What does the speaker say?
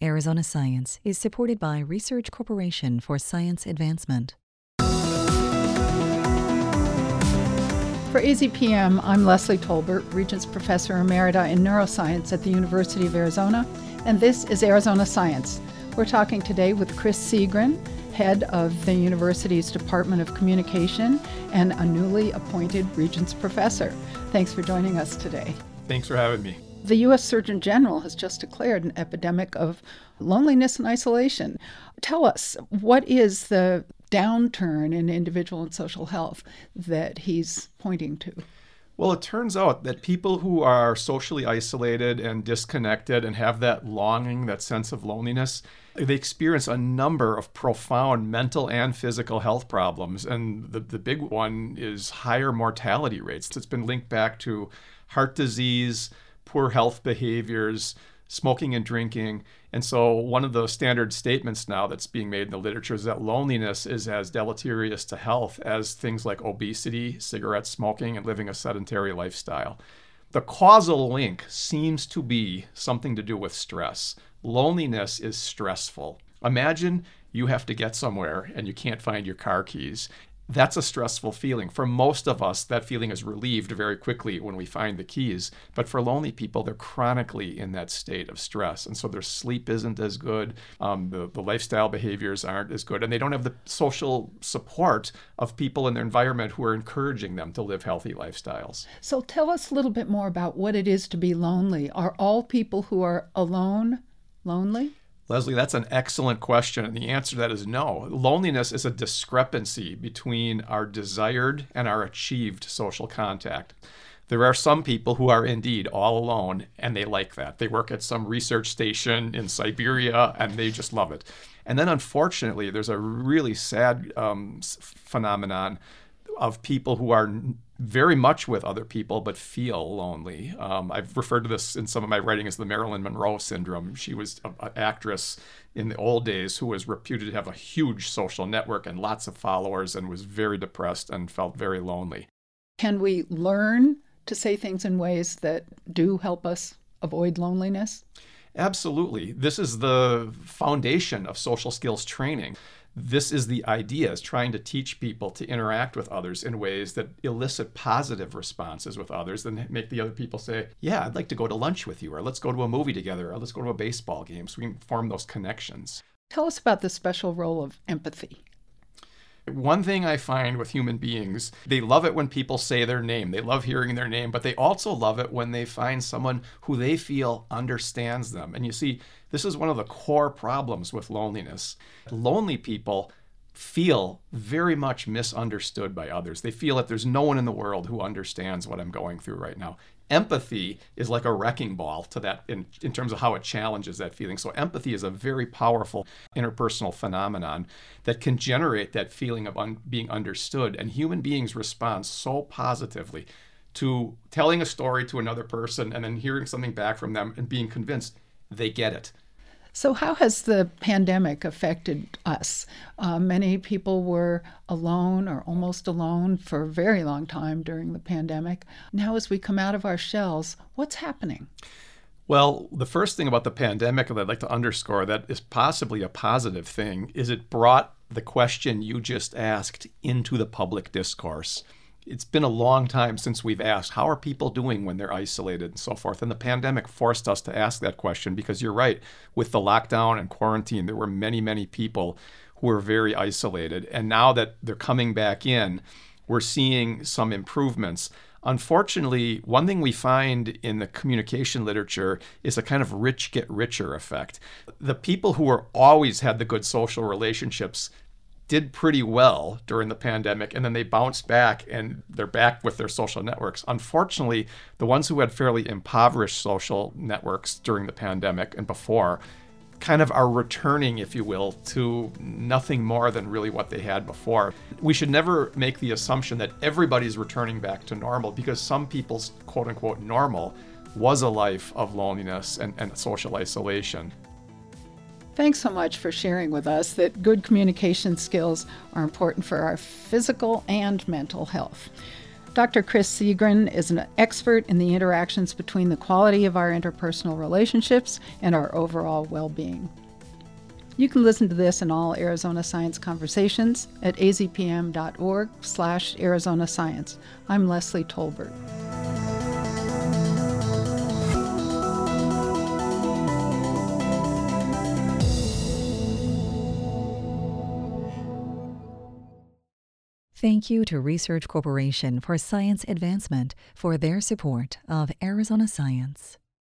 Arizona Science is supported by Research Corporation for Science Advancement. For AZPM, I'm Leslie Tolbert, Regents Professor Emerita in Neuroscience at the University of Arizona, and this is Arizona Science. We're talking today with Chris Segrin, head of the university's Department of Communication and a newly appointed Regents Professor. Thanks for joining us today. Thanks for having me. The U.S. Surgeon General has just declared an epidemic of loneliness and isolation. Tell us, what is the downturn in individual and social health that he's pointing to? Well, it turns out that people who are socially isolated and disconnected and have that longing, that sense of loneliness, they experience a number of profound mental and physical health problems. And the, the big one is higher mortality rates. It's been linked back to heart disease, poor health behaviors, smoking and drinking. And so, one of the standard statements now that's being made in the literature is that loneliness is as deleterious to health as things like obesity, cigarette smoking, and living a sedentary lifestyle. The causal link seems to be something to do with stress. Loneliness is stressful. Imagine you have to get somewhere and you can't find your car keys that's a stressful feeling. For most of us, that feeling is relieved very quickly when we find the keys. But for lonely people, they're chronically in that state of stress. And so their sleep isn't as good, um, the, the lifestyle behaviors aren't as good, and they don't have the social support of people in their environment who are encouraging them to live healthy lifestyles. So tell us a little bit more about what it is to be lonely. Are all people who are alone lonely? Leslie, that's an excellent question. And the answer to that is no. Loneliness is a discrepancy between our desired and our achieved social contact. There are some people who are indeed all alone and they like that. They work at some research station in Siberia and they just love it. And then, unfortunately, there's a really sad um, phenomenon of people who are very much with other people but feel lonely. Um, I've referred to this in some of my writing as the Marilyn Monroe syndrome. She was an actress in the old days who was reputed to have a huge social network and lots of followers and was very depressed and felt very lonely. Can we learn to say things in ways that do help us avoid loneliness? Absolutely. This is the foundation of social skills training this is the idea is trying to teach people to interact with others in ways that elicit positive responses with others and make the other people say yeah i'd like to go to lunch with you or let's go to a movie together or let's go to a baseball game so we can form those connections. Tell us about the special role of empathy one thing I find with human beings, they love it when people say their name. They love hearing their name, but they also love it when they find someone who they feel understands them. And you see, this is one of the core problems with loneliness. Lonely people feel very much misunderstood by others. They feel that there's no one in the world who understands what I'm going through right now empathy is like a wrecking ball to that in, in terms of how it challenges that feeling. So, empathy is a very powerful interpersonal phenomenon that can generate that feeling of un, being understood. And human beings respond so positively to telling a story to another person and then hearing something back from them and being convinced they get it. So, how has the pandemic affected us? Uh, many people were alone or almost alone for a very long time during the pandemic. Now, as we come out of our shells, what's happening? Well, the first thing about the pandemic that I'd like to underscore that is possibly a positive thing is it brought the question you just asked into the public discourse it's been a long time since we've asked how are people doing when they're isolated and so forth? And the pandemic forced us to ask that question because you're right with the lockdown and quarantine there were many many people who were very isolated. And now that they're coming back in we're seeing some improvements. Unfortunately, one thing we find in the communication literature is a kind of rich get richer effect. The people who were always had the good social relationships did pretty well during the pandemic and then they bounced back and they're back with their social networks. Unfortunately, the ones who had fairly impoverished social networks during the pandemic and before kind of are returning, if you will, to nothing more than really what they had before. We should never make the assumption that everybody's returning back to normal because some people's quote unquote normal was a life of loneliness and, and social isolation. Thanks so much for sharing with us that good communication skills are important for our physical and mental health. Dr. Chris Segrin is an expert in the interactions between the quality of our interpersonal relationships and our overall well being. You can listen to this and all Arizona Science conversations at azpm.org slash Arizona Science. I'm Leslie Tolbert. Thank you to Research Corporation for Science Advancement for their support of Arizona Science.